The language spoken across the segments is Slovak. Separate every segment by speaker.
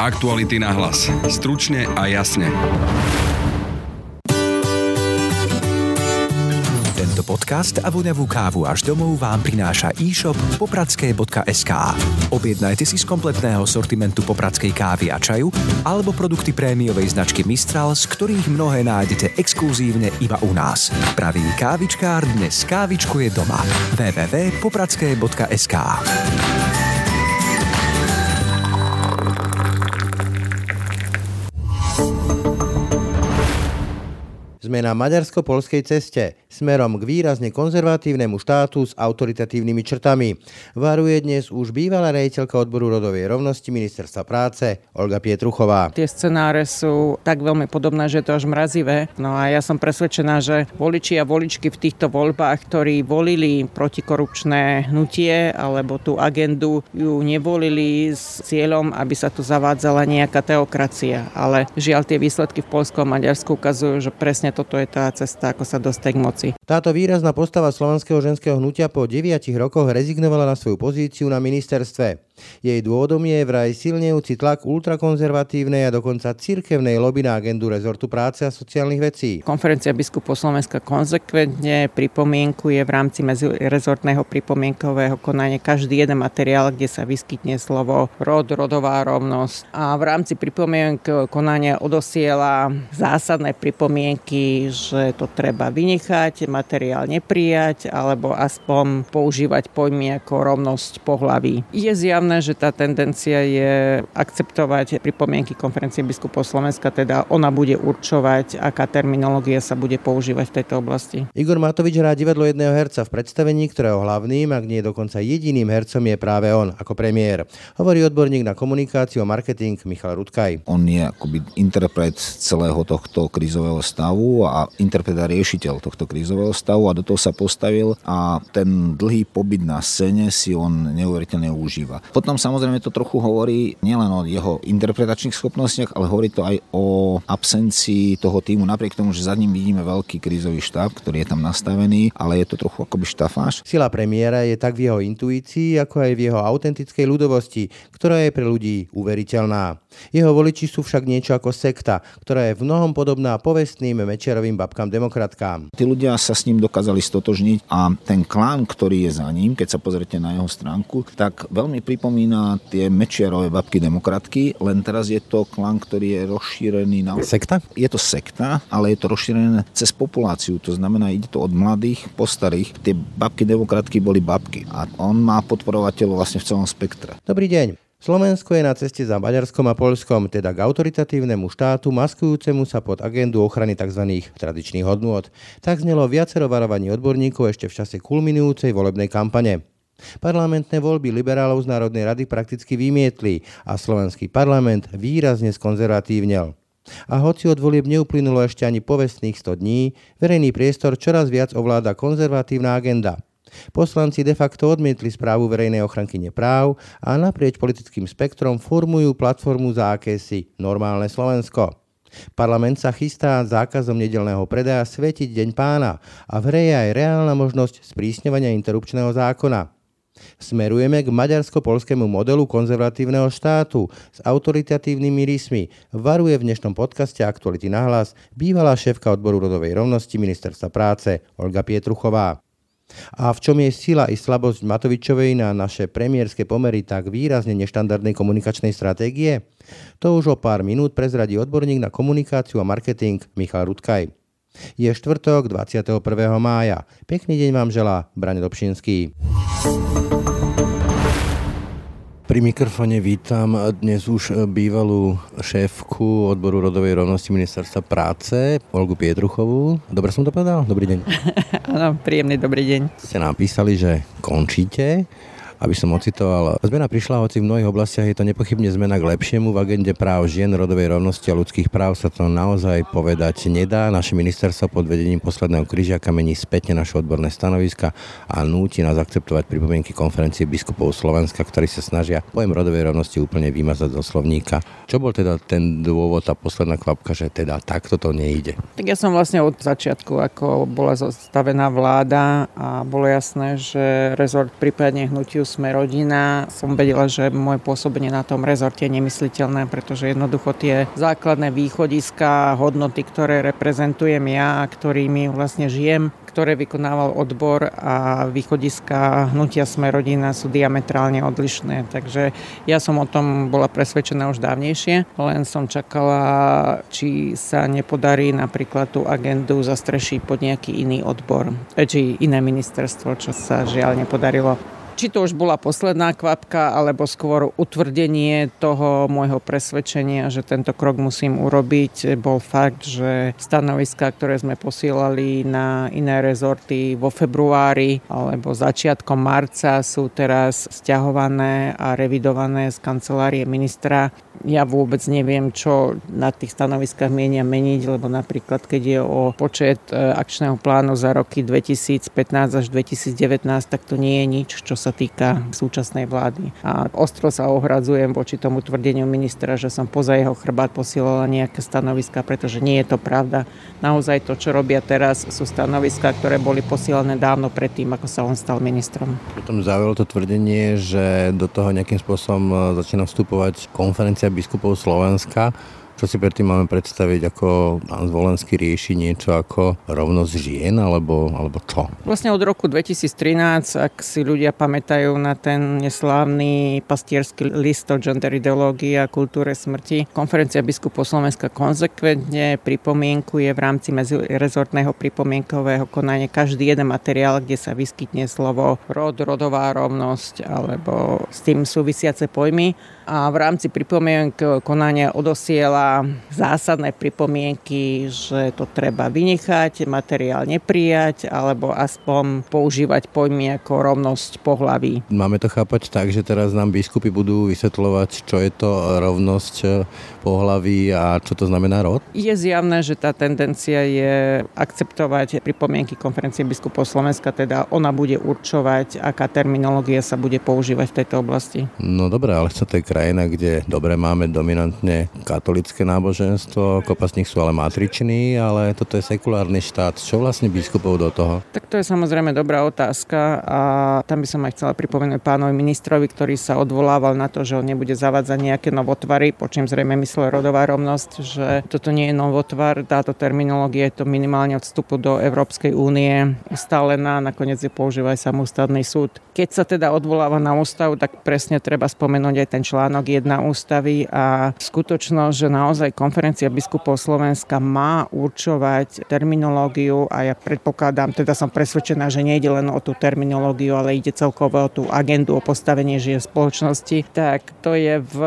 Speaker 1: Aktuality na hlas. Stručne a jasne.
Speaker 2: Tento podcast a voňavú kávu až domov vám prináša e-shop popradské.sk. Objednajte si z kompletného sortimentu popradskej kávy a čaju alebo produkty prémiovej značky Mistral, z ktorých mnohé nájdete exkluzívne iba u nás. Pravý kávičkár dnes kávičkuje doma. www.popradské.sk
Speaker 3: Sme na maďarsko-polskej ceste, smerom k výrazne konzervatívnemu štátu s autoritatívnymi črtami. Varuje dnes už bývalá rejiteľka odboru rodovej rovnosti ministerstva práce Olga Pietruchová.
Speaker 4: Tie scenáre sú tak veľmi podobné, že je to až mrazivé. No a ja som presvedčená, že voliči a voličky v týchto voľbách, ktorí volili protikorupčné hnutie alebo tú agendu, ju nevolili s cieľom, aby sa tu zavádzala nejaká teokracia. Ale žiaľ tie výsledky v Polsku a Maďarsku ukazujú, že presne toto je tá cesta, ako sa dostať k moci.
Speaker 3: Táto výrazná postava slovenského ženského hnutia po 9 rokoch rezignovala na svoju pozíciu na ministerstve. Jej dôvodom je vraj silnejúci tlak ultrakonzervatívnej a dokonca cirkevnej lobby na agendu rezortu práce a sociálnych vecí.
Speaker 4: Konferencia biskupov Slovenska konzekventne pripomienkuje v rámci medzirezortného pripomienkového konania každý jeden materiál, kde sa vyskytne slovo rod, rodová rovnosť. A v rámci pripomienkového konania odosiela zásadné pripomienky, že to treba vynechať, materiál neprijať alebo aspoň používať pojmy ako rovnosť pohlaví. Je zjavné, zjavné, že tá tendencia je akceptovať pripomienky konferencie biskupov Slovenska, teda ona bude určovať, aká terminológia sa bude používať v tejto oblasti.
Speaker 3: Igor Matovič hrá divadlo jedného herca v predstavení, ktorého hlavným, ak nie dokonca jediným hercom je práve on ako premiér. Hovorí odborník na komunikáciu a marketing Michal Rudkaj.
Speaker 5: On je akoby interpret celého tohto krízového stavu a interpret a riešiteľ tohto krízového stavu a do toho sa postavil a ten dlhý pobyt na scéne si on neuveriteľne užíva. Potom samozrejme to trochu hovorí nielen o jeho interpretačných schopnostiach, ale hovorí to aj o absencii toho týmu, napriek tomu, že za ním vidíme veľký krízový štáb, ktorý je tam nastavený, ale je to trochu akoby štafáš.
Speaker 3: Sila premiéra je tak v jeho intuícii, ako aj v jeho autentickej ľudovosti, ktorá je pre ľudí uveriteľná. Jeho voliči sú však niečo ako sekta, ktorá je v mnohom podobná povestným Mečiarovým babkám demokratkám.
Speaker 5: Tí ľudia sa s ním dokázali stotožniť a ten klán, ktorý je za ním, keď sa pozrete na jeho stránku, tak veľmi pripomína pripomína tie Mečiarové babky demokratky, len teraz je to klan, ktorý je rozšírený na...
Speaker 3: Sekta?
Speaker 5: Je to sekta, ale je to rozšírené cez populáciu, to znamená, ide to od mladých po starých. Tie babky demokratky boli babky a on má podporovateľov vlastne v celom spektre.
Speaker 3: Dobrý deň. Slovensko je na ceste za Maďarskom a Polskom, teda k autoritatívnemu štátu, maskujúcemu sa pod agendu ochrany tzv. tradičných hodnôt. Tak znelo viacero varovaní odborníkov ešte v čase kulminujúcej volebnej kampane. Parlamentné voľby liberálov z Národnej rady prakticky vymietli a slovenský parlament výrazne skonzervatívnel. A hoci od volieb neuplynulo ešte ani povestných 100 dní, verejný priestor čoraz viac ovláda konzervatívna agenda. Poslanci de facto odmietli správu verejnej ochranky nepráv a naprieč politickým spektrom formujú platformu za akési normálne Slovensko. Parlament sa chystá zákazom nedelného predaja svetiť Deň pána a v hre je aj reálna možnosť sprísňovania interrupčného zákona. Smerujeme k maďarsko-polskému modelu konzervatívneho štátu s autoritatívnymi rysmi, varuje v dnešnom podcaste Aktuality na hlas bývalá šéfka odboru rodovej rovnosti Ministerstva práce Olga Pietruchová. A v čom je sila i slabosť Matovičovej na naše premiérske pomery tak výrazne neštandardnej komunikačnej stratégie? To už o pár minút prezradí odborník na komunikáciu a marketing Michal Rudkaj. Je štvrtok 21. mája. Pekný deň vám želá Brane Dobšinský. Pri mikrofone vítam dnes už bývalú šéfku odboru rodovej rovnosti ministerstva práce, Olgu Pietruchovú. Dobre som to povedal? Dobrý deň.
Speaker 4: Áno, príjemný dobrý deň.
Speaker 3: Ste napísali, že končíte aby som ocitoval. Zmena prišla, hoci v mnohých oblastiach je to nepochybne zmena k lepšiemu. V agende práv žien, rodovej rovnosti a ľudských práv sa to naozaj povedať nedá. Naše ministerstvo pod vedením posledného križiaka mení spätne naše odborné stanoviska a núti nás akceptovať pripomienky konferencie biskupov Slovenska, ktorí sa snažia pojem rodovej rovnosti úplne vymazať zo slovníka. Čo bol teda ten dôvod, tá posledná kvapka, že teda takto to nejde?
Speaker 4: Tak ja som vlastne od začiatku, ako bola zostavená vláda a bolo jasné, že rezort prípadne hnutiu sme rodina, som vedela, že moje pôsobenie na tom rezorte je nemysliteľné, pretože jednoducho tie základné východiska, hodnoty, ktoré reprezentujem ja a ktorými vlastne žijem, ktoré vykonával odbor a východiska hnutia Sme rodina sú diametrálne odlišné. Takže ja som o tom bola presvedčená už dávnejšie, len som čakala, či sa nepodarí napríklad tú agendu zastrešiť pod nejaký iný odbor, e, či iné ministerstvo, čo sa žiaľ nepodarilo či to už bola posledná kvapka, alebo skôr utvrdenie toho môjho presvedčenia, že tento krok musím urobiť, bol fakt, že stanoviská, ktoré sme posielali na iné rezorty vo februári alebo začiatkom marca sú teraz stiahované a revidované z kancelárie ministra ja vôbec neviem, čo na tých stanoviskách mienia meniť, lebo napríklad, keď je o počet e, akčného plánu za roky 2015 až 2019, tak to nie je nič, čo sa týka súčasnej vlády. A ostro sa ohradzujem voči tomu tvrdeniu ministra, že som poza jeho chrbát posielala nejaké stanoviska, pretože nie je to pravda. Naozaj to, čo robia teraz, sú stanoviska, ktoré boli posielané dávno predtým, ako sa on stal ministrom.
Speaker 3: Potom zaujalo to tvrdenie, že do toho nejakým spôsobom e, začína vstupovať konferencia biskupov Slovenska čo si predtým máme predstaviť, ako pán Zvolenský rieši niečo ako rovnosť žien, alebo, alebo čo?
Speaker 4: Vlastne od roku 2013, ak si ľudia pamätajú na ten neslávny pastierský list o gender ideológii a kultúre smrti, konferencia biskupov Slovenska konzekventne pripomienkuje v rámci medzirezortného pripomienkového konania každý jeden materiál, kde sa vyskytne slovo rod, rodová rovnosť alebo s tým súvisiace pojmy a v rámci pripomienk konania odosiela zásadné pripomienky, že to treba vynechať, materiál neprijať alebo aspoň používať pojmy ako rovnosť pohlaví.
Speaker 3: Máme to chápať tak, že teraz nám biskupy budú vysvetľovať, čo je to rovnosť pohlaví a čo to znamená rod?
Speaker 4: Je zjavné, že tá tendencia je akceptovať pripomienky konferencie biskupov Slovenska, teda ona bude určovať, aká terminológia sa bude používať v tejto oblasti.
Speaker 3: No dobré, ale to je kraj krajina, kde dobre máme dominantne katolické náboženstvo, kopa z nich sú ale matriční, ale toto je sekulárny štát. Čo vlastne biskupov do toho?
Speaker 4: Tak to je samozrejme dobrá otázka a tam by som aj chcela pripomenúť pánovi ministrovi, ktorý sa odvolával na to, že on nebude zavádzať nejaké novotvary, po čím zrejme myslel rodová rovnosť, že toto nie je novotvar, táto terminológia je to minimálne od vstupu do Európskej únie ustálená, nakoniec je používa aj samostatný súd. Keď sa teda odvoláva na ústavu, tak presne treba spomenúť aj ten článok článok 1 ústavy a skutočnosť, že naozaj konferencia biskupov Slovenska má určovať terminológiu a ja predpokladám, teda som presvedčená, že nejde len o tú terminológiu, ale ide celkovo o tú agendu, o postavenie žije spoločnosti, tak to je v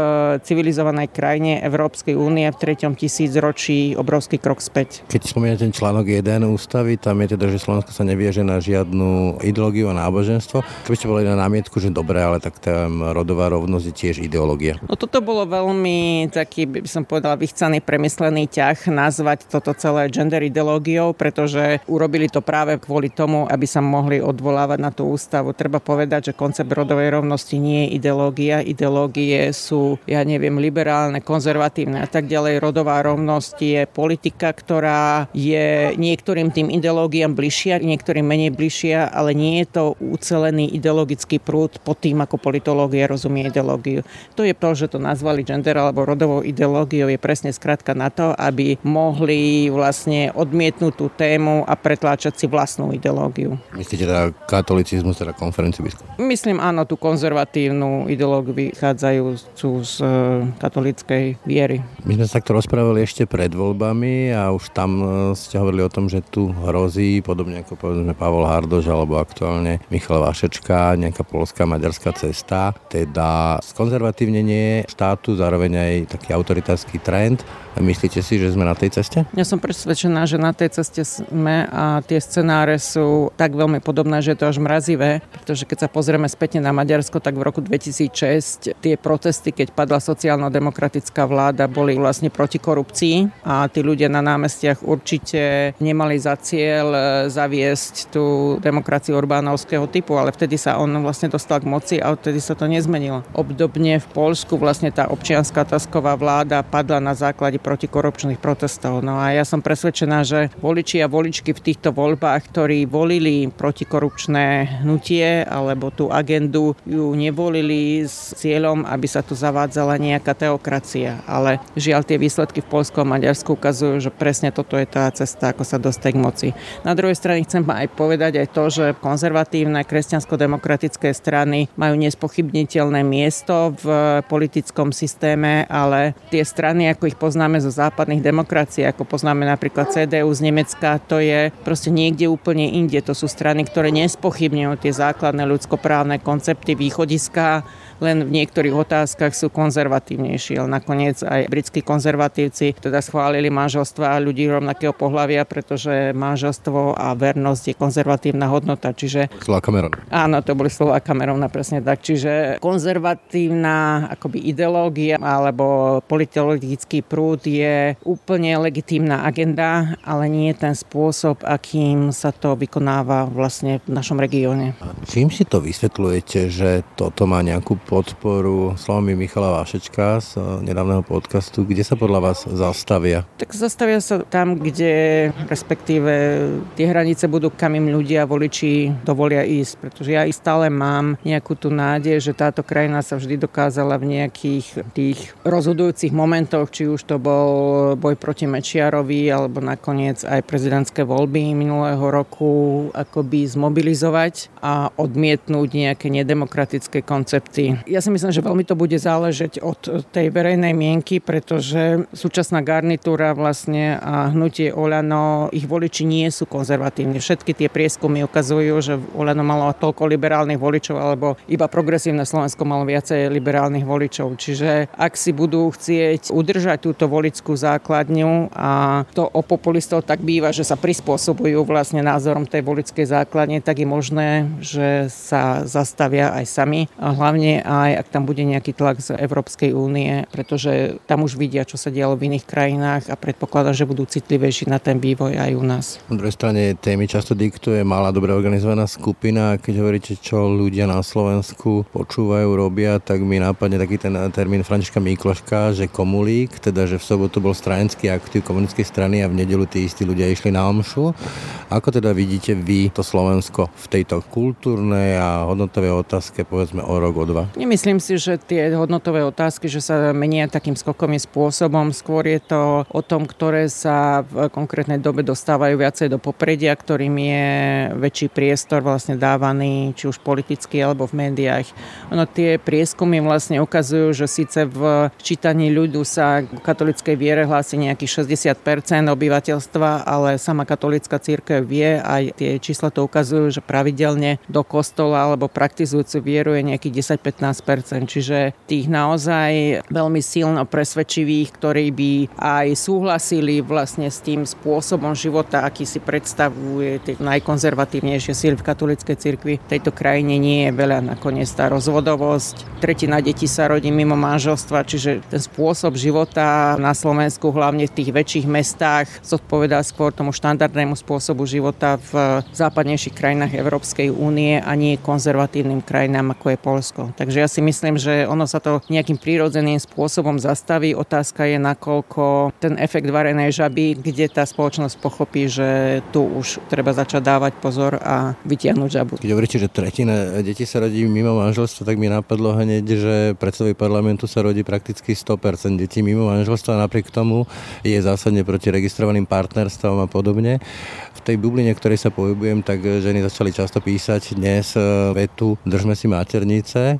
Speaker 4: civilizovanej krajine Európskej únie v treťom tisícročí obrovský krok späť.
Speaker 3: Keď spomínate ten článok 1 ústavy, tam je teda, že Slovensko sa nevieže na žiadnu ideológiu a náboženstvo. Keby ste boli na námietku, že dobre, ale tak tam rodová rovnosť je tiež ideológia ideológia?
Speaker 4: No toto bolo veľmi taký, by som povedala, vychcaný, premyslený ťah nazvať toto celé gender ideológiou, pretože urobili to práve kvôli tomu, aby sa mohli odvolávať na tú ústavu. Treba povedať, že koncept rodovej rovnosti nie je ideológia. Ideológie sú, ja neviem, liberálne, konzervatívne a tak ďalej. Rodová rovnosť je politika, ktorá je niektorým tým ideológiám bližšia, niektorým menej bližšia, ale nie je to ucelený ideologický prúd pod tým, ako politológia rozumie ideológiu. To je to, že to nazvali gender alebo rodovou ideológiou, je presne skratka na to, aby mohli vlastne odmietnúť tú tému a pretláčať si vlastnú ideológiu.
Speaker 3: Myslíte teda katolicizmus, teda konferenciu biskupov?
Speaker 4: Myslím áno, tú konzervatívnu ideológiu vychádzajúcu z e, katolíckej viery.
Speaker 3: My sme sa takto rozprávali ešte pred voľbami a už tam e, ste hovorili o tom, že tu hrozí, podobne ako povedzme Pavol Hardož alebo aktuálne Michal Vašečka, nejaká polská maďarská cesta, teda z konzervatívne ovplyvnenie štátu, zároveň aj taký autoritársky trend. Myslíte si, že sme na tej ceste?
Speaker 4: Ja som presvedčená, že na tej ceste sme a tie scenáre sú tak veľmi podobné, že je to až mrazivé, pretože keď sa pozrieme spätne na Maďarsko, tak v roku 2006 tie protesty, keď padla sociálno-demokratická vláda, boli vlastne proti korupcii a tí ľudia na námestiach určite nemali za cieľ e, zaviesť tú demokraciu Orbánovského typu, ale vtedy sa on vlastne dostal k moci a vtedy sa to nezmenilo. Obdobne v Polsku vlastne tá občianská tasková vláda padla na základe protikorupčných protestov. No a ja som presvedčená, že voliči a voličky v týchto voľbách, ktorí volili protikorupčné hnutie alebo tú agendu, ju nevolili s cieľom, aby sa tu zavádzala nejaká teokracia. Ale žiaľ tie výsledky v Polsku a Maďarsku ukazujú, že presne toto je tá cesta, ako sa dostať k moci. Na druhej strane chcem aj povedať aj to, že konzervatívne kresťansko-demokratické strany majú nespochybniteľné miesto v politickom systéme, ale tie strany, ako ich poznáme zo západných demokracií, ako poznáme napríklad CDU z Nemecka, to je proste niekde úplne inde. To sú strany, ktoré nespochybňujú tie základné ľudskoprávne koncepty, východiska, len v niektorých otázkach sú konzervatívnejší, ale nakoniec aj britskí konzervatívci teda schválili manželstva ľudí rovnakého pohľavia, pretože manželstvo a vernosť je konzervatívna hodnota. Čiže...
Speaker 3: Slova Cameron.
Speaker 4: Áno, to boli slova Camerona presne tak. Čiže konzervatívna akoby ideológia alebo politologický prúd je úplne legitímna agenda, ale nie je ten spôsob, akým sa to vykonáva vlastne v našom regióne.
Speaker 3: Čím si to vysvetľujete, že toto má nejakú podporu slovami Michala Vášečka z eh, nedávneho podcastu. Kde sa podľa vás zastavia?
Speaker 4: Tak zastavia sa tam, kde respektíve tie hranice budú, kam im ľudia, voliči dovolia ísť. Pretože ja stále mám nejakú tú nádej, že táto krajina sa vždy dokázala v nejakých tých rozhodujúcich momentoch, či už to bol boj proti Mečiarovi, alebo nakoniec aj prezidentské voľby minulého roku akoby zmobilizovať a odmietnúť nejaké nedemokratické koncepty ja si myslím, že veľmi to bude záležať od tej verejnej mienky, pretože súčasná garnitúra vlastne a hnutie Olano, ich voliči nie sú konzervatívni. Všetky tie prieskumy ukazujú, že Olano malo toľko liberálnych voličov, alebo iba progresívne Slovensko malo viacej liberálnych voličov. Čiže ak si budú chcieť udržať túto volickú základňu a to o populistov tak býva, že sa prispôsobujú vlastne názorom tej volickej základne, tak je možné, že sa zastavia aj sami. A hlavne aj ak tam bude nejaký tlak z Európskej únie, pretože tam už vidia, čo sa dialo v iných krajinách a predpokladá, že budú citlivejší na ten vývoj aj u nás.
Speaker 3: Na druhej strane témy často diktuje malá, dobre organizovaná skupina. Keď hovoríte, čo ľudia na Slovensku počúvajú, robia, tak mi nápadne taký ten termín Františka Mikloška, že komulík, teda že v sobotu bol stranický aktív komunistickej strany a v nedelu tí istí ľudia išli na omšu. Ako teda vidíte vy to Slovensko v tejto kultúrnej a hodnotovej otázke povedzme o rok, o dva?
Speaker 4: Nemyslím si, že tie hodnotové otázky, že sa menia takým skokovým spôsobom. Skôr je to o tom, ktoré sa v konkrétnej dobe dostávajú viacej do popredia, ktorým je väčší priestor vlastne dávaný, či už politicky alebo v médiách. Ono tie prieskumy vlastne ukazujú, že síce v čítaní ľudu sa k katolickej viere hlási nejakých 60% obyvateľstva, ale sama katolická církev vie, aj tie čísla to ukazujú, že pravidelne do kostola alebo praktizujúcu vieru je nejakých 10-15 15%, čiže tých naozaj veľmi silno presvedčivých, ktorí by aj súhlasili vlastne s tým spôsobom života, aký si predstavuje tie najkonzervatívnejšie síly v katolíckej cirkvi. V tejto krajine nie je veľa nakoniec tá rozvodovosť. Tretina detí sa rodí mimo manželstva, čiže ten spôsob života na Slovensku, hlavne v tých väčších mestách, zodpovedá skôr tomu štandardnému spôsobu života v západnejších krajinách Európskej únie a nie konzervatívnym krajinám, ako je Polsko. Takže ja si myslím, že ono sa to nejakým prírodzeným spôsobom zastaví. Otázka je, nakoľko ten efekt varenej žaby, kde tá spoločnosť pochopí, že tu už treba začať dávať pozor a vytiahnuť žabu.
Speaker 3: Keď hovoríte, že tretina detí sa rodí mimo manželstva, tak mi napadlo hneď, že predsedový parlamentu sa rodí prakticky 100% detí mimo manželstva, napriek tomu je zásadne proti registrovaným partnerstvom a podobne. V tej bubline, ktorej sa pohybujem, tak ženy začali často písať dnes vetu Držme si maternice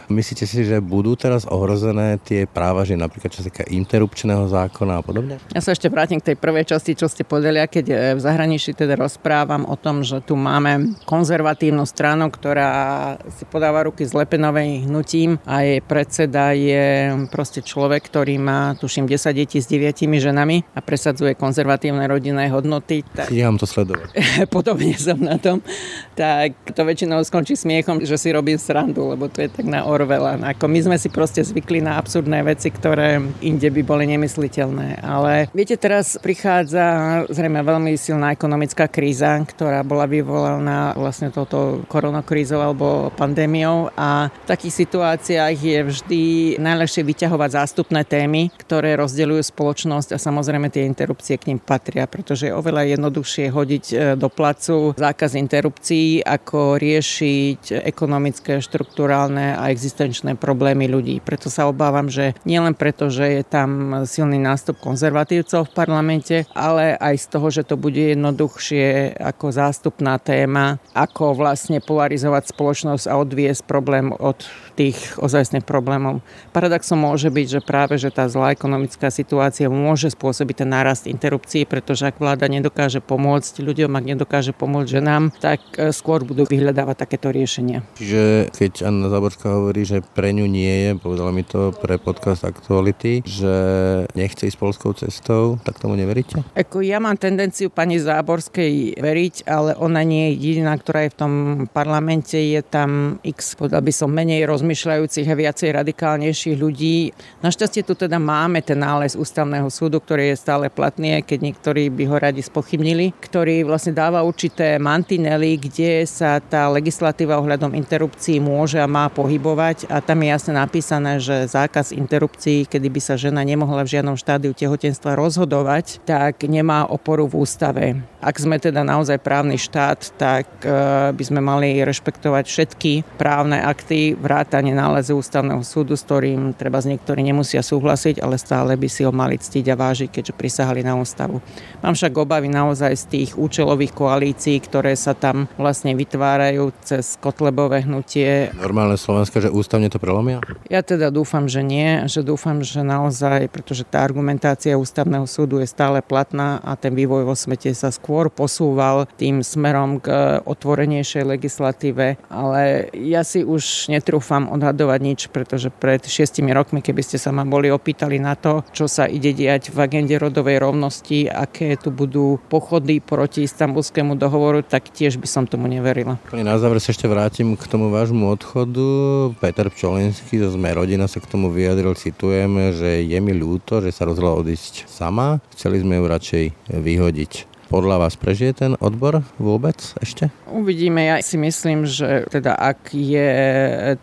Speaker 3: Myslíte si, že budú teraz ohrozené tie práva, že napríklad čo sa týka interrupčného zákona a podobne?
Speaker 4: Ja sa ešte vrátim k tej prvej časti, čo ste povedali, a keď e, v zahraničí teda rozprávam o tom, že tu máme konzervatívnu stranu, ktorá si podáva ruky z Lepenovej hnutím a jej predseda je proste človek, ktorý má, tuším, 10 detí s 9 ženami a presadzuje konzervatívne rodinné hodnoty.
Speaker 3: Tak... Ja to sledovať.
Speaker 4: Podobne som na tom. Tak to väčšinou skončí smiechom, že si robím srandu, lebo to je tak na na Orwella. Ako my sme si proste zvykli na absurdné veci, ktoré inde by boli nemysliteľné. Ale viete, teraz prichádza zrejme veľmi silná ekonomická kríza, ktorá bola vyvolaná vlastne touto koronakrízou alebo pandémiou a v takých situáciách je vždy najlepšie vyťahovať zástupné témy, ktoré rozdeľujú spoločnosť a samozrejme tie interrupcie k ním patria, pretože je oveľa jednoduchšie hodiť e, do placu zákaz interrupcií, ako riešiť ekonomické, štruktúrálne a existenčné problémy ľudí. Preto sa obávam, že nielen preto, že je tam silný nástup konzervatívcov v parlamente, ale aj z toho, že to bude jednoduchšie ako zástupná téma, ako vlastne polarizovať spoločnosť a odviesť problém od tých ozajstných problémov. Paradoxom môže byť, že práve že tá zlá ekonomická situácia môže spôsobiť ten nárast interrupcií, pretože ak vláda nedokáže pomôcť ľuďom, ak nedokáže pomôcť ženám, tak e, skôr budú vyhľadávať takéto riešenia.
Speaker 3: Čiže keď Anna Záborská hovorí, že pre ňu nie je, povedala mi to pre podcast Aktuality, že nechce ísť polskou cestou, tak tomu neveríte?
Speaker 4: Ako ja mám tendenciu pani Záborskej veriť, ale ona nie je jediná, ktorá je v tom parlamente, je tam x, povedal by som, menej rozmýšľajúcich a viacej radikálnejších ľudí. Našťastie tu teda máme ten nález ústavného súdu, ktorý je stále platný, keď niektorí by ho radi spochybnili, ktorý vlastne dáva určité mantinely, kde sa tá legislatíva ohľadom interrupcií môže a má pohybovať a tam je jasne napísané, že zákaz interrupcií, kedy by sa žena nemohla v žiadnom štádiu tehotenstva rozhodovať, tak nemá oporu v ústave. Ak sme teda naozaj právny štát, tak e, by sme mali rešpektovať všetky právne akty, vrátane nálezu ústavného súdu, s ktorým treba z niektorí nemusia súhlasiť, ale stále by si ho mali ctiť a vážiť, keďže prisahali na ústavu. Mám však obavy naozaj z tých účelových koalícií, ktoré sa tam vlastne vytvárajú cez Kotlebové hnutie.
Speaker 3: Normálne Slovensko, že ústavne to prelomia?
Speaker 4: Ja teda dúfam, že nie, že dúfam, že naozaj, pretože tá argumentácia ústavného súdu je stále platná a ten vývoj vo svete sa skôr posúval tým smerom k otvorenejšej legislatíve, ale ja si už netrúfam odhadovať nič, pretože pred šiestimi rokmi, keby ste sa ma boli opýtali na to, čo sa ide diať v agende rodovej rovnosti, aké tu budú pochody proti istambulskému dohovoru, tak tiež by som tomu neverila.
Speaker 3: Na záver sa ešte vrátim k tomu vášmu odchodu. Peter Pčolinský zo Sme rodina sa k tomu vyjadril, citujem, že je mi ľúto, že sa rozhodla odísť sama. Chceli sme ju radšej vyhodiť. Podľa vás prežije ten odbor vôbec ešte?
Speaker 4: Uvidíme. Ja si myslím, že teda ak je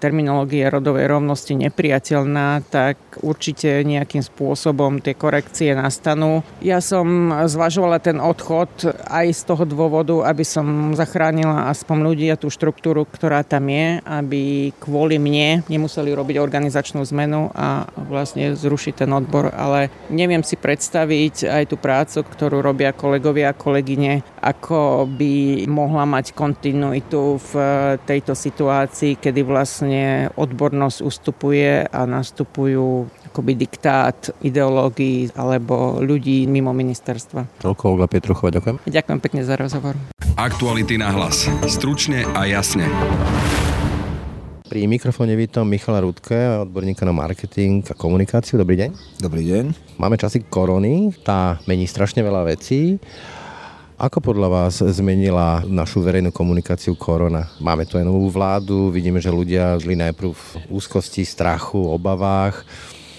Speaker 4: terminológia rodovej rovnosti nepriateľná, tak určite nejakým spôsobom tie korekcie nastanú. Ja som zvažovala ten odchod aj z toho dôvodu, aby som zachránila aspoň ľudí a tú štruktúru, ktorá tam je, aby kvôli mne nemuseli robiť organizačnú zmenu a vlastne zrušiť ten odbor. Ale neviem si predstaviť aj tú prácu, ktorú robia kolegovia kolegyne, ako by mohla mať kontinuitu v tejto situácii, kedy vlastne odbornosť ustupuje a nastupujú akoby diktát ideológií alebo ľudí mimo ministerstva.
Speaker 3: Toľko Olga Pietruchová, ďakujem.
Speaker 4: Ďakujem pekne za rozhovor.
Speaker 1: Aktuality na hlas. Stručne a jasne.
Speaker 3: Pri mikrofóne vítam Michala Rudke, odborníka na marketing a komunikáciu. Dobrý deň.
Speaker 5: Dobrý deň.
Speaker 3: Máme časy korony, tá mení strašne veľa vecí. Ako podľa vás zmenila našu verejnú komunikáciu korona? Máme tu aj novú vládu, vidíme, že ľudia žili najprv v úzkosti, strachu, obavách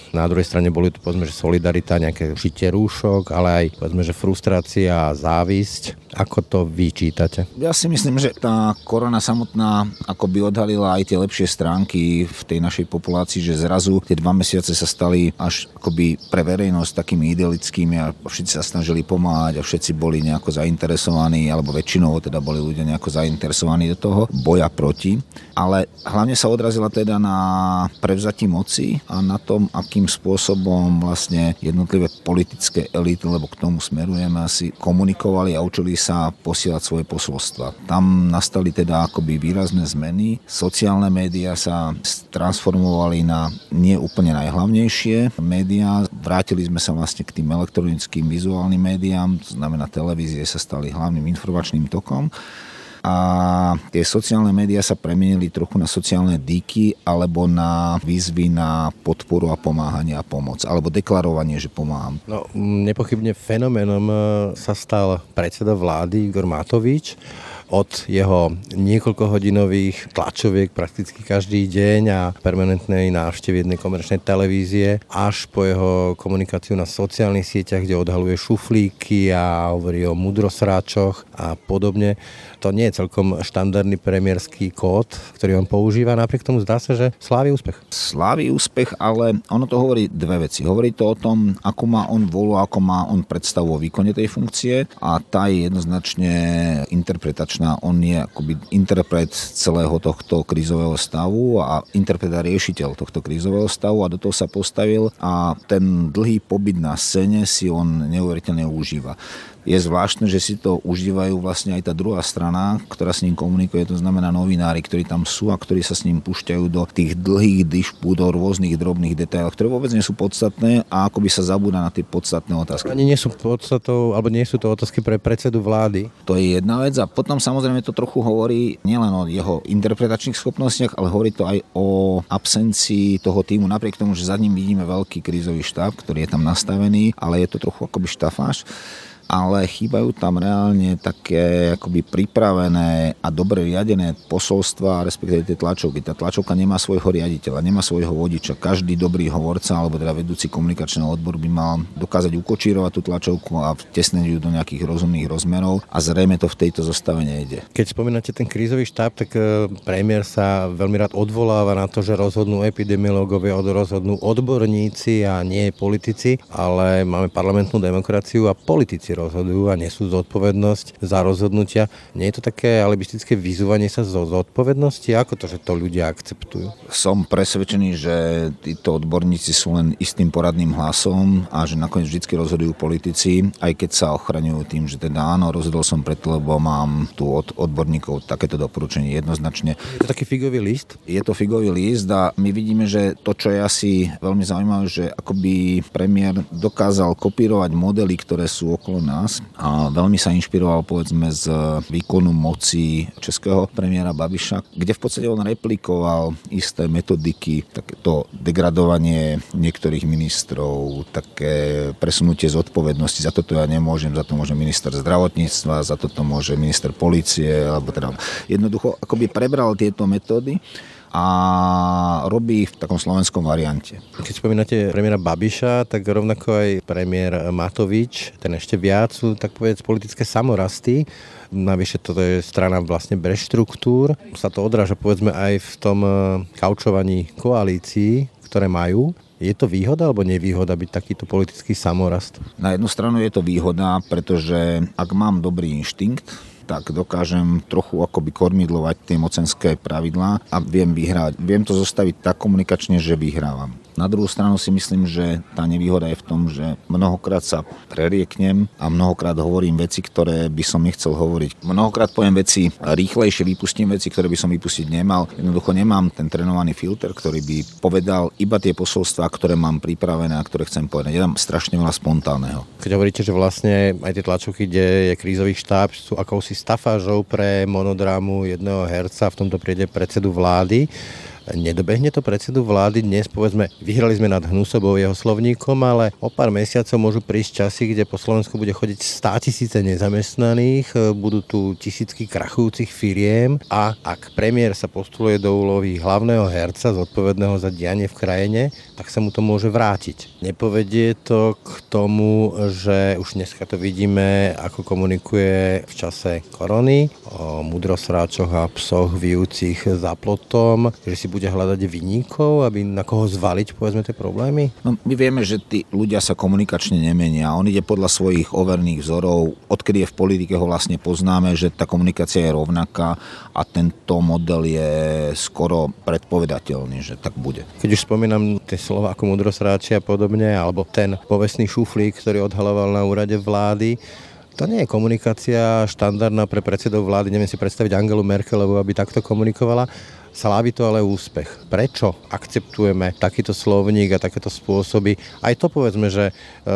Speaker 3: na druhej strane boli tu povedzme, že solidarita, nejaké šitie rúšok, ale aj povedzme, že frustrácia a závisť. Ako to vyčítate?
Speaker 5: Ja si myslím, že tá korona samotná ako by odhalila aj tie lepšie stránky v tej našej populácii, že zrazu tie dva mesiace sa stali až akoby pre verejnosť takými idylickými a všetci sa snažili pomáhať a všetci boli nejako zainteresovaní, alebo väčšinou teda boli ľudia nejako zainteresovaní do toho boja proti. Ale hlavne sa odrazila teda na prevzatí moci a na tom, aký akým spôsobom vlastne jednotlivé politické elity, lebo k tomu smerujeme asi, komunikovali a učili sa posielať svoje posolstva. Tam nastali teda akoby výrazné zmeny. Sociálne médiá sa transformovali na nie úplne najhlavnejšie médiá. Vrátili sme sa vlastne k tým elektronickým vizuálnym médiám, to znamená televízie sa stali hlavným informačným tokom a tie sociálne médiá sa premenili trochu na sociálne díky alebo na výzvy na podporu a pomáhanie a pomoc, alebo deklarovanie, že pomáham.
Speaker 3: No, nepochybne fenoménom e, sa stal predseda vlády Igor Matovič, od jeho niekoľkohodinových tlačoviek prakticky každý deň a permanentnej návštevy jednej komerčnej televízie až po jeho komunikáciu na sociálnych sieťach, kde odhaluje šuflíky a hovorí o mudrosráčoch a podobne. To nie je celkom štandardný premiérský kód, ktorý on používa, napriek tomu zdá sa, že slávi úspech.
Speaker 5: Slávi úspech, ale ono to hovorí dve veci. Hovorí to o tom, ako má on volu, ako má on predstavu o výkone tej funkcie a tá je jednoznačne interpretačná. On je akoby interpret celého tohto krízového stavu a interpret a riešiteľ tohto krízového stavu a do toho sa postavil a ten dlhý pobyt na scéne si on neuveriteľne užíva je zvláštne, že si to užívajú vlastne aj tá druhá strana, ktorá s ním komunikuje, to znamená novinári, ktorí tam sú a ktorí sa s ním púšťajú do tých dlhých dišpú, do rôznych drobných detailov, ktoré vôbec nie sú podstatné a ako by sa zabúda na tie podstatné otázky.
Speaker 3: Ani nie sú podstatou, alebo nie sú to otázky pre predsedu vlády.
Speaker 5: To je jedna vec a potom samozrejme to trochu hovorí nielen o jeho interpretačných schopnostiach, ale hovorí to aj o absencii toho týmu, napriek tomu, že za ním vidíme veľký krízový štáb, ktorý je tam nastavený, ale je to trochu akoby štafáš ale chýbajú tam reálne také akoby pripravené a dobre riadené posolstva, respektíve tie tlačovky. Tá tlačovka nemá svojho riaditeľa, nemá svojho vodiča. Každý dobrý hovorca alebo teda vedúci komunikačného odboru by mal dokázať ukočírovať tú tlačovku a vtesniť ju do nejakých rozumných rozmerov a zrejme to v tejto zostave nejde.
Speaker 3: Keď spomínate ten krízový štáb, tak e, premiér sa veľmi rád odvoláva na to, že rozhodnú epidemiológovia, rozhodnú odborníci a nie politici, ale máme parlamentnú demokraciu a politici rozhodujú a nesú zodpovednosť za rozhodnutia. Nie je to také alibistické vyzúvanie sa zo zodpovednosti? Ako to, že to ľudia akceptujú?
Speaker 5: Som presvedčený, že títo odborníci sú len istým poradným hlasom a že nakoniec vždy rozhodujú politici, aj keď sa ochraňujú tým, že teda áno, rozhodol som preto, lebo mám tu od odborníkov takéto doporučenie jednoznačne.
Speaker 3: Je to taký figový list?
Speaker 5: Je to figový list a my vidíme, že to, čo je asi veľmi zaujímavé, že akoby premiér dokázal kopírovať modely, ktoré sú okolo nás a veľmi sa inšpiroval povedzme z výkonu moci českého premiéra Babiša, kde v podstate on replikoval isté metodiky, takéto degradovanie niektorých ministrov, také presunutie zodpovednosti, za toto ja nemôžem, za to môže minister zdravotníctva, za toto môže minister policie, alebo teda jednoducho akoby prebral tieto metódy a robí v takom slovenskom variante.
Speaker 3: Keď spomínate premiéra Babiša, tak rovnako aj premiér Matovič, ten ešte viac sú tak povedať politické samorasty. Navyše toto je strana vlastne bez štruktúr. Sa to odráža povedzme aj v tom eh, kaučovaní koalícií, ktoré majú. Je to výhoda alebo nevýhoda byť takýto politický samorast?
Speaker 5: Na jednu stranu je to výhoda, pretože ak mám dobrý inštinkt, tak dokážem trochu akoby kormidlovať tie mocenské pravidlá a viem vyhrať. Viem to zostaviť tak komunikačne, že vyhrávam. Na druhú stranu si myslím, že tá nevýhoda je v tom, že mnohokrát sa prerieknem a mnohokrát hovorím veci, ktoré by som nechcel hovoriť. Mnohokrát poviem veci rýchlejšie, vypustím veci, ktoré by som vypustiť nemal. Jednoducho nemám ten trénovaný filter, ktorý by povedal iba tie posolstvá, ktoré mám pripravené a ktoré chcem povedať. Ja dám strašne veľa spontánneho.
Speaker 3: Keď hovoríte, že vlastne aj tie tlačovky, kde je krízový štáb, sú akousi stafážou pre monodrámu jedného herca, v tomto príde predsedu vlády, Nedobehne to predsedu vlády dnes, povedzme, vyhrali sme nad Hnusobou jeho slovníkom, ale o pár mesiacov môžu prísť časy, kde po Slovensku bude chodiť 100 tisíce nezamestnaných, e, budú tu tisícky krachujúcich firiem a ak premiér sa postuluje do úlohy hlavného herca zodpovedného za dianie v krajine, tak sa mu to môže vrátiť. Nepovedie to k tomu, že už dneska to vidíme, ako komunikuje v čase korony o mudrosráčoch a psoch vyjúcich za plotom, že si bude bude hľadať vyníkov, aby na koho zvaliť povedzme tie problémy?
Speaker 5: No, my vieme, že tí ľudia sa komunikačne nemenia. On ide podľa svojich overných vzorov. Odkedy je v politike ho vlastne poznáme, že tá komunikácia je rovnaká a tento model je skoro predpovedateľný, že tak bude.
Speaker 3: Keď už spomínam tie slova ako mudrosráči a podobne, alebo ten povestný šuflík, ktorý odhaloval na úrade vlády, to nie je komunikácia štandardná pre predsedov vlády. Neviem si predstaviť Angelu Merkelovú, aby takto komunikovala Slávi to ale úspech. Prečo akceptujeme takýto slovník a takéto spôsoby? Aj to povedzme, že e,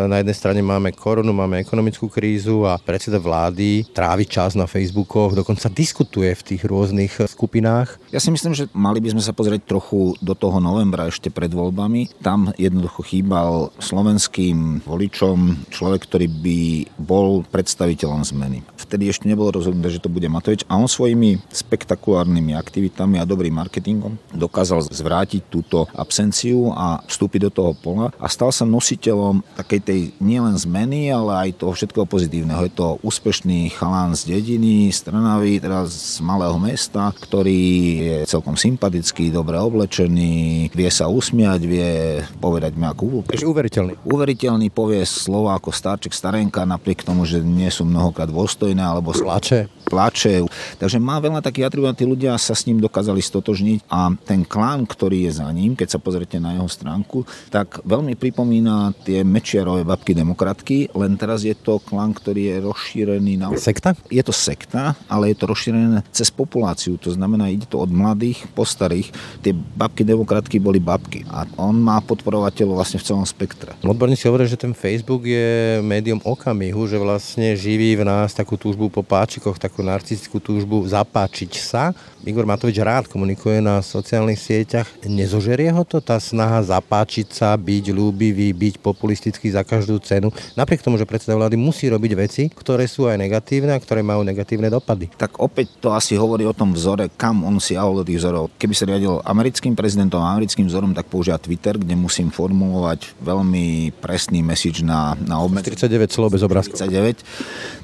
Speaker 3: na jednej strane máme koronu, máme ekonomickú krízu a predseda vlády trávi čas na Facebookoch, dokonca diskutuje v tých rôznych skupinách.
Speaker 5: Ja si myslím, že mali by sme sa pozrieť trochu do toho novembra ešte pred voľbami. Tam jednoducho chýbal slovenským voličom človek, ktorý by bol predstaviteľom zmeny. Vtedy ešte nebolo rozhodnuté, že to bude Matovič a on svojimi spektakulárnymi aktivitami a dobrým marketingom dokázal zvrátiť túto absenciu a vstúpiť do toho pola a stal sa nositeľom takej tej nielen zmeny, ale aj toho všetkého pozitívneho. Je to úspešný chalán z dediny, z Trnavy, teda z malého mesta, ktorý je celkom sympatický, dobre oblečený, vie sa usmiať, vie povedať mi akú
Speaker 3: Takže uveriteľný.
Speaker 5: Uveriteľný povie slova ako starček, starenka, napriek tomu, že nie sú mnohokrát dôstojné alebo
Speaker 3: plače.
Speaker 5: Plače. Takže má veľa takých atribútov, tí ľudia sa s ním dokázali stotožniť a ten klán, ktorý je za ním, keď sa pozrite na jeho stránku, tak veľmi pripomína tie Mečiarové babky demokratky, len teraz je to klán, ktorý je rozšírený na...
Speaker 3: Sekta?
Speaker 5: Je to sekta, ale je to rozšírené cez populáciu, to znamená, ide to od mladých po starých. Tie babky demokratky boli babky a on má podporovateľov vlastne v celom spektre.
Speaker 3: Odborníci hovoria, že ten Facebook je médium okamihu, že vlastne živí v nás takú túžbu po páčikoch, takú narcistickú túžbu zapáčiť sa. Igor Matovič rád komunikuje na sociálnych sieťach. Nezožerie ho to tá snaha zapáčiť sa, byť ľúbivý, byť populistický za každú cenu, napriek tomu, že predseda vlády musí robiť veci, ktoré sú aj negatívne a ktoré majú negatívne dopady.
Speaker 5: Tak opäť to asi hovorí o tom vzore, kam on si do tých vzorov. Keby sa riadil americkým prezidentom, americkým vzorom, tak použia Twitter, kde musím formulovať veľmi presný message na, na obmedz.
Speaker 3: 39 slov bez obrázkov.
Speaker 5: 39.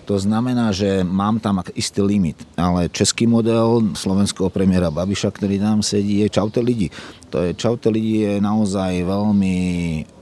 Speaker 5: To znamená, že mám tam istý limit, ale český model slovenského premiéra Babiša, ktorý tam sedí, čaute lidi. To je Čaute lidi je naozaj veľmi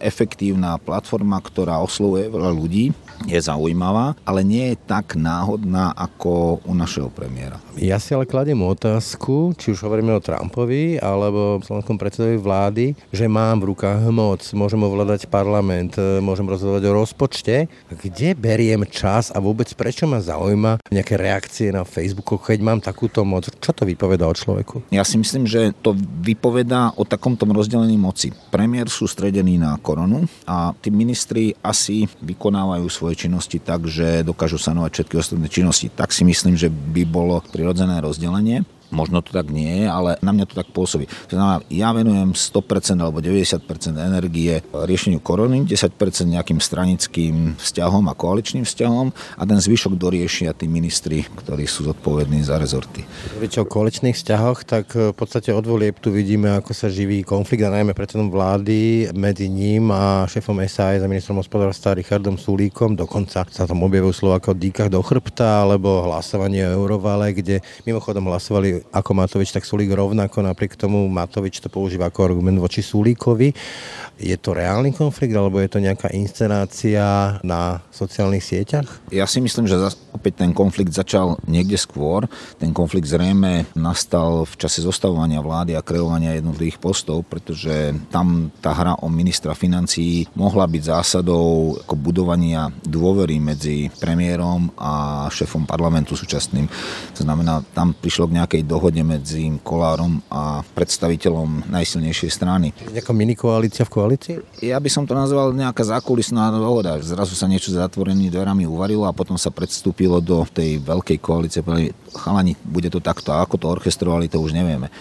Speaker 5: efektívna platforma, ktorá oslovuje veľa ľudí je zaujímavá, ale nie je tak náhodná ako u našeho premiéra.
Speaker 3: Ja si ale kladiem otázku, či už hovoríme o Trumpovi alebo slovenskom predsedovi vlády, že mám v rukách moc, môžem ovládať parlament, môžem rozhodovať o rozpočte. Kde beriem čas a vôbec prečo ma zaujíma nejaké reakcie na Facebooku, keď mám takúto moc? Čo to vypoveda o človeku?
Speaker 5: Ja si myslím, že to vypoveda o takomto rozdelení moci. Premiér sú stredený na koronu a tí ministri asi vykonávajú svoj svoje činnosti tak, že dokážu sanovať všetky ostatné činnosti. Tak si myslím, že by bolo prirodzené rozdelenie. Možno to tak nie je, ale na mňa to tak pôsobí. To znamená, ja venujem 100% alebo 90% energie riešeniu korony, 10% nejakým stranickým vzťahom a koaličným vzťahom a ten zvyšok doriešia tí ministri, ktorí sú zodpovední za rezorty.
Speaker 3: Viete o koaličných vzťahoch, tak v podstate od volieb tu vidíme, ako sa živí konflikt a najmä predsedom vlády medzi ním a šéfom SAS a ministrom hospodárstva Richardom Sulíkom. Dokonca sa tam objavujú slova ako dýkach do chrbta alebo hlasovanie o eurovale, kde mimochodom hlasovali ako Matovič, tak Sulík rovnako, napriek tomu Matovič to používa ako argument voči Sulíkovi. Je to reálny konflikt, alebo je to nejaká inscenácia na sociálnych sieťach?
Speaker 5: Ja si myslím, že opäť ten konflikt začal niekde skôr. Ten konflikt zrejme nastal v čase zostavovania vlády a kreovania jednotlivých postov, pretože tam tá hra o ministra financií mohla byť zásadou ako budovania dôvery medzi premiérom a šéfom parlamentu súčasným. To znamená, tam prišlo k nejakej dohode medzi Kolárom a predstaviteľom najsilnejšej strany.
Speaker 3: Nejaká minikoalícia v koalícii?
Speaker 5: Ja by som to nazval nejaká zákulisná dohoda. Zrazu sa niečo za zatvorenými dverami uvarilo a potom sa predstúpilo do tej veľkej koalície. Chalani, bude to takto. A ako to orchestrovali, to už nevieme.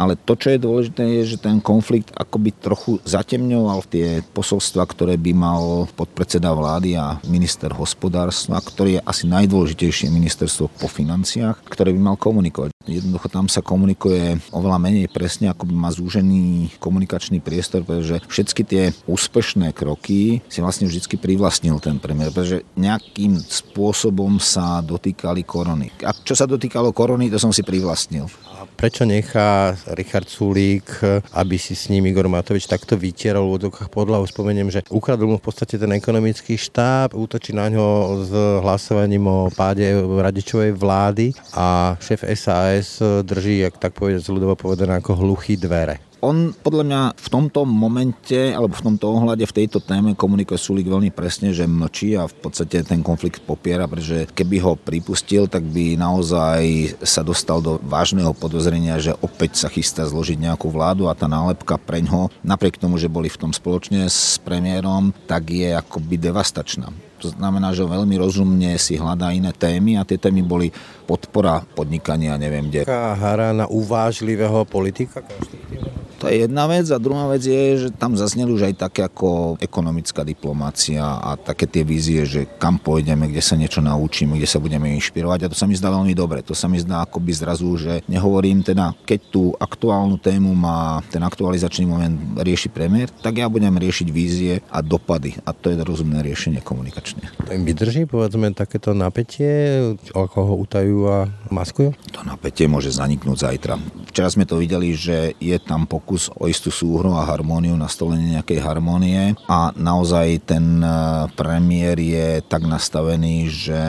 Speaker 5: Ale to, čo je dôležité, je, že ten konflikt akoby trochu zatemňoval tie posolstva, ktoré by mal podpredseda vlády a minister hospodárstva, ktorý je asi najdôležitejšie ministerstvo po financiách, ktoré by mal komunikovať. Jednoducho tam sa komunikuje oveľa menej presne, ako by má zúžený komunikačný priestor, pretože všetky tie úspešné kroky si vlastne vždy privlastnil ten premiér, pretože nejakým spôsobom sa dotýkali korony. A čo sa dotýkalo korony, to som si privlastnil.
Speaker 3: A prečo nechá Richard Sulík, aby si s ním Igor Matovič takto vytieral v údokách podlahu? Spomeniem, že ukradol mu v podstate ten ekonomický štáb, útočí na ňo s hlasovaním o páde radičovej vlády a šéf SAS drží, jak tak povedať, ľudovo povedané, ako hluchý dvere.
Speaker 5: On podľa mňa v tomto momente, alebo v tomto ohľade, v tejto téme komunikuje Sulik veľmi presne, že mlčí a v podstate ten konflikt popiera, pretože keby ho pripustil, tak by naozaj sa dostal do vážneho podozrenia, že opäť sa chystá zložiť nejakú vládu a tá nálepka preňho, napriek tomu, že boli v tom spoločne s premiérom, tak je akoby devastačná. To znamená, že veľmi rozumne si hľadá iné témy a tie témy boli podpora podnikania, neviem kde.
Speaker 3: Taká hra na uvážlivého politika?
Speaker 5: To je jedna vec a druhá vec je, že tam zazneli už aj také ako ekonomická diplomácia a také tie vízie, že kam pôjdeme, kde sa niečo naučíme, kde sa budeme inšpirovať a to sa mi zdá veľmi dobre. To sa mi zdá akoby zrazu, že nehovorím teda, keď tú aktuálnu tému má ten aktualizačný moment rieši premiér, tak ja budem riešiť vízie a dopady a to je rozumné riešenie komunikačne.
Speaker 3: To im vydrží, povedzme, takéto napätie, ako ho utajú a maskujú?
Speaker 5: To napätie môže zaniknúť zajtra. Včera sme to videli, že je tam pokus pokus o istú súhru a harmóniu, nastolenie nejakej harmónie a naozaj ten e, premiér je tak nastavený, že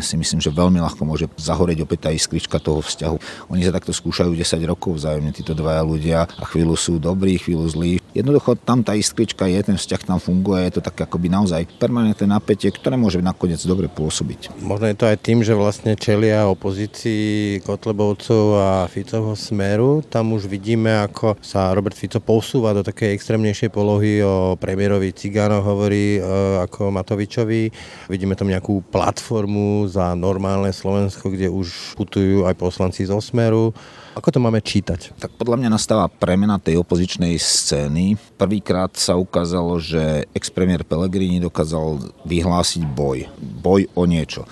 Speaker 5: si myslím, že veľmi ľahko môže zahoreť opäť tá iskrička toho vzťahu. Oni sa takto skúšajú 10 rokov vzájomne, títo dvaja ľudia a chvíľu sú dobrí, chvíľu zlí. Jednoducho tam tá iskrička je, ten vzťah tam funguje, je to tak akoby naozaj permanentné napätie, ktoré môže nakoniec dobre pôsobiť.
Speaker 3: Možno je to aj tým, že vlastne čelia opozícii Kotlebovcov a Ficovho smeru. Tam už vidíme, ako sa Robert Fico posúva do takej extrémnejšej polohy o premiérovi Cigánoch hovorí e, ako Matovičovi. Vidíme tam nejakú platformu za normálne Slovensko, kde už putujú aj poslanci zo Smeru. Ako to máme čítať?
Speaker 5: Tak podľa mňa nastáva premena tej opozičnej scény. Prvýkrát sa ukázalo, že ex-premiér Pellegrini dokázal vyhlásiť boj. Boj o niečo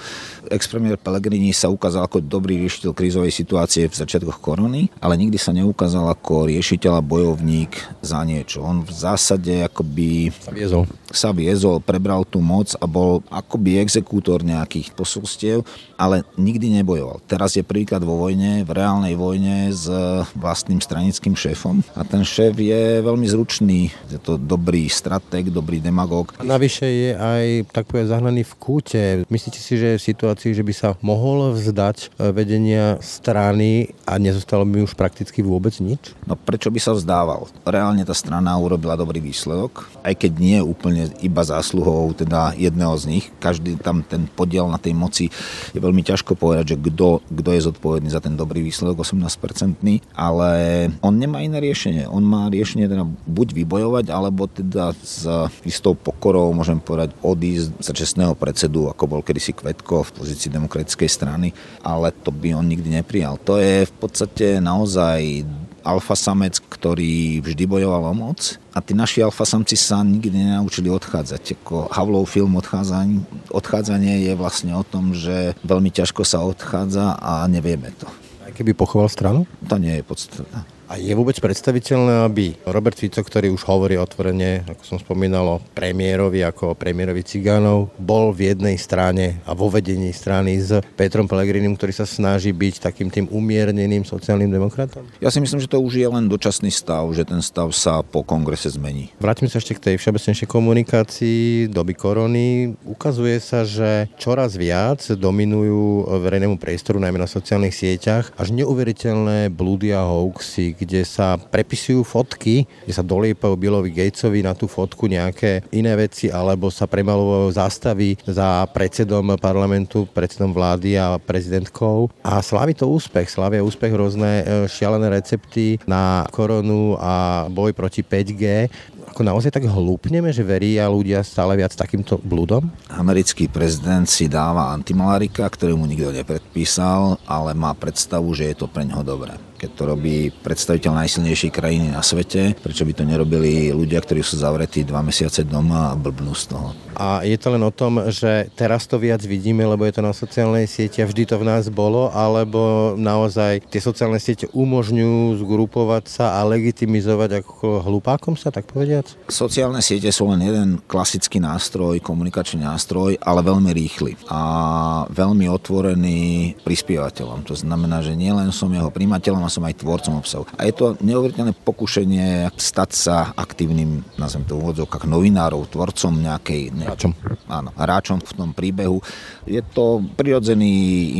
Speaker 5: ex-premiér Pellegrini sa ukázal ako dobrý riešiteľ krízovej situácie v začiatkoch korony, ale nikdy sa neukázal ako riešiteľ a bojovník za niečo. On v zásade akoby
Speaker 3: sa viezol.
Speaker 5: sa viezol, prebral tú moc a bol akoby exekútor nejakých posolstiev, ale nikdy nebojoval. Teraz je príklad vo vojne, v reálnej vojne s vlastným stranickým šéfom a ten šéf je veľmi zručný, je to dobrý strateg, dobrý demagóg.
Speaker 3: A navyše je aj tak povedať zahnaný v kúte. Myslíte si, že situácia situácii, že by sa mohol vzdať e, vedenia strany a nezostalo by už prakticky vôbec nič?
Speaker 5: No prečo by sa vzdával? Reálne tá strana urobila dobrý výsledok, aj keď nie úplne iba zásluhou teda jedného z nich. Každý tam ten podiel na tej moci je veľmi ťažko povedať, že kto, kto je zodpovedný za ten dobrý výsledok 18-percentný, ale on nemá iné riešenie. On má riešenie teda buď vybojovať, alebo teda s istou pokorou, môžem povedať, odísť za čestného predsedu, ako bol kedysi Kvetko v pozícii demokratickej strany, ale to by on nikdy neprijal. To je v podstate naozaj alfa samec, ktorý vždy bojoval o moc a tí naši alfa samci sa nikdy nenaučili odchádzať. Ako Havlov film odchádzanie, odchádzanie je vlastne o tom, že veľmi ťažko sa odchádza a nevieme to.
Speaker 3: Aj keby pochoval stranu?
Speaker 5: To nie je podstatné.
Speaker 3: A je vôbec predstaviteľné, aby Robert Fico, ktorý už hovorí otvorene, ako som spomínal, o premiérovi ako o premiérovi Cigánov, bol v jednej strane a vo vedení strany s Petrom Pelegrinim, ktorý sa snaží byť takým tým umierneným sociálnym demokratom?
Speaker 5: Ja si myslím, že to už je len dočasný stav, že ten stav sa po kongrese zmení.
Speaker 3: Vrátim sa ešte k tej všeobecnejšej komunikácii doby korony. Ukazuje sa, že čoraz viac dominujú verejnému priestoru, najmä na sociálnych sieťach, až neuveriteľné blúdy a hoaxy, kde sa prepisujú fotky, kde sa doliepajú Billovi Gatesovi na tú fotku nejaké iné veci, alebo sa premalujú zástavy za predsedom parlamentu, predsedom vlády a prezidentkou. A slaví to úspech, slavia úspech rôzne e, šialené recepty na koronu a boj proti 5G ako naozaj tak hlúpneme, že veria ľudia stále viac takýmto blúdom?
Speaker 5: Americký prezident si dáva antimalarika, ktorý nikto nepredpísal, ale má predstavu, že je to pre neho dobré keď to robí predstaviteľ najsilnejšej krajiny na svete, prečo by to nerobili ľudia, ktorí sú zavretí dva mesiace doma a blbnú z toho.
Speaker 3: A je to len o tom, že teraz to viac vidíme, lebo je to na sociálnej sieti a vždy to v nás bolo, alebo naozaj tie sociálne siete umožňujú zgrupovať sa a legitimizovať ako hlupákom sa, tak povediac?
Speaker 5: Sociálne siete sú len jeden klasický nástroj, komunikačný nástroj, ale veľmi rýchly a veľmi otvorený prispievateľom. To znamená, že nielen som jeho príjmateľom, ale som aj tvorcom obsahu. A je to neuveriteľné pokušenie stať sa aktívnym, nazvem to v úvodzovkách, novinárov, tvorcom nejakej
Speaker 3: Hráčom.
Speaker 5: Áno, hráčom v tom príbehu. Je to prirodzený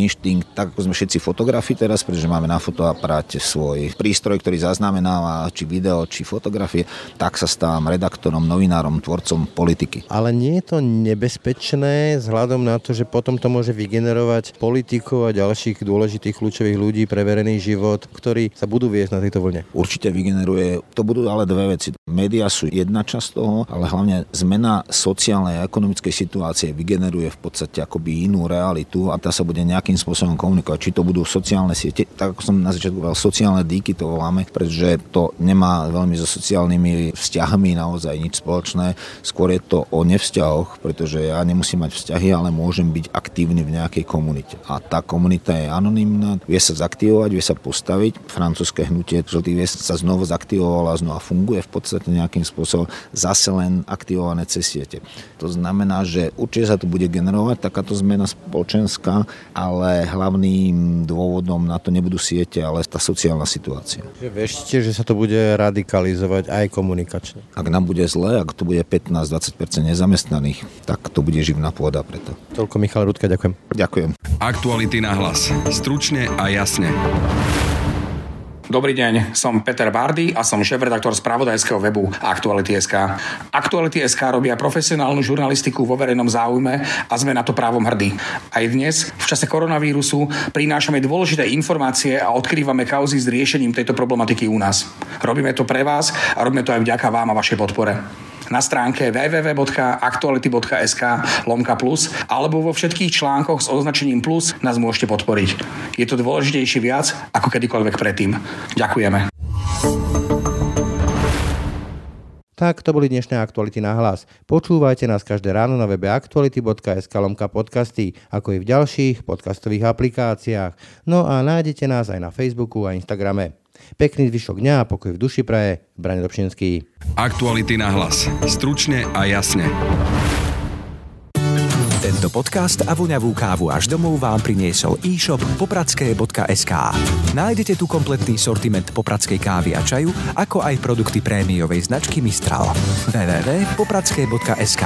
Speaker 5: inštinkt, tak ako sme všetci fotografi teraz, pretože máme na fotoaparáte svoj prístroj, ktorý zaznamenáva či video, či fotografie, tak sa stávam redaktorom, novinárom, tvorcom politiky.
Speaker 3: Ale nie je to nebezpečné vzhľadom na to, že potom to môže vygenerovať politikov a ďalších dôležitých kľúčových ľudí pre verejný život, ktorí sa budú viesť na tejto vlne?
Speaker 5: Určite vygeneruje, to budú ale dve veci. Média sú jedna časť toho, ale hlavne zmena sociálnej a ekonomickej situácie vygeneruje v podstate akoby inú realitu a tá sa bude nejakým spôsobom komunikovať. Či to budú sociálne siete, tak ako som na začiatku povedal, sociálne díky to voláme, pretože to nemá veľmi so sociálnymi vzťahmi naozaj nič spoločné. Skôr je to o nevzťahoch, pretože ja nemusím mať vzťahy, ale môžem byť aktívny v nejakej komunite. A tá komunita je anonimná, vie sa zaktivovať, vie sa postaviť. Francúzske hnutie Žltý viest sa znovu zaktivovalo a znova funguje v podstate nejakým spôsobom zase len aktivované cez siete. To znamená, že určite sa tu bude generovať takáto zmena spoločenská, ale hlavným dôvodom na to nebudú siete, ale tá sociálna situácia.
Speaker 3: Vešte, že sa to bude radikalizovať aj komunikačne.
Speaker 5: Ak nám bude zle, ak tu bude 15-20% nezamestnaných, tak to bude živná pôda preto.
Speaker 3: Toľko Michal Rudka, ďakujem.
Speaker 5: Ďakujem.
Speaker 1: Aktuality na hlas. Stručne a jasne.
Speaker 6: Dobrý deň, som Peter Bardy a som šéf-redaktor spravodajského webu Aktuality.sk. Aktuality.sk robia profesionálnu žurnalistiku vo verejnom záujme a sme na to právom hrdí. Aj dnes, v čase koronavírusu, prinášame dôležité informácie a odkrývame kauzy s riešením tejto problematiky u nás. Robíme to pre vás a robíme to aj vďaka vám a vašej podpore na stránke www.aktuality.sk lomka plus alebo vo všetkých článkoch s označením plus nás môžete podporiť. Je to dôležitejšie viac ako kedykoľvek predtým. Ďakujeme.
Speaker 3: Tak to boli dnešné aktuality na hlas. Počúvajte nás každé ráno na webe aktuality.sk lomka podcasty, ako i v ďalších podcastových aplikáciách. No a nájdete nás aj na Facebooku a Instagrame. Pekný zvyšok dňa a pokoj v duši praje. Brane Dobšinský.
Speaker 1: Aktuality na hlas. Stručne a jasne.
Speaker 2: Tento podcast a voňavú kávu až domov vám priniesol e-shop popradské.sk. Nájdete tu kompletný sortiment popradskej kávy a čaju, ako aj produkty prémiovej značky Mistral. www.popradské.sk